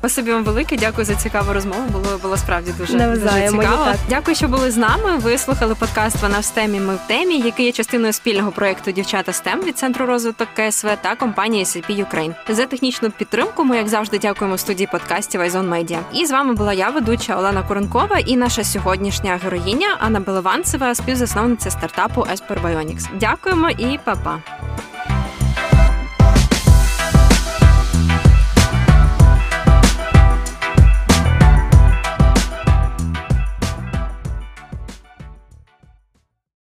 Спасибі вам велике, дякую за цікаву розмову. Було було справді дуже, дуже цікаво. Дякую, що були з нами. Ви слухали подкаст Вона в стемі. Ми в темі, який є частиною спільного проєкту Дівчата STEM від центру розвиток КСВ та компанії SAP Ukraine. За технічну підтримку. Ми, як завжди, дякуємо студії подкастів Айзон Медіа. І з вами була я, ведуча Олена Коронкова, і наша сьогоднішня героїня Анна Белованцева, співзасновниця стартапу Esper Bionics. Дякуємо і па-па!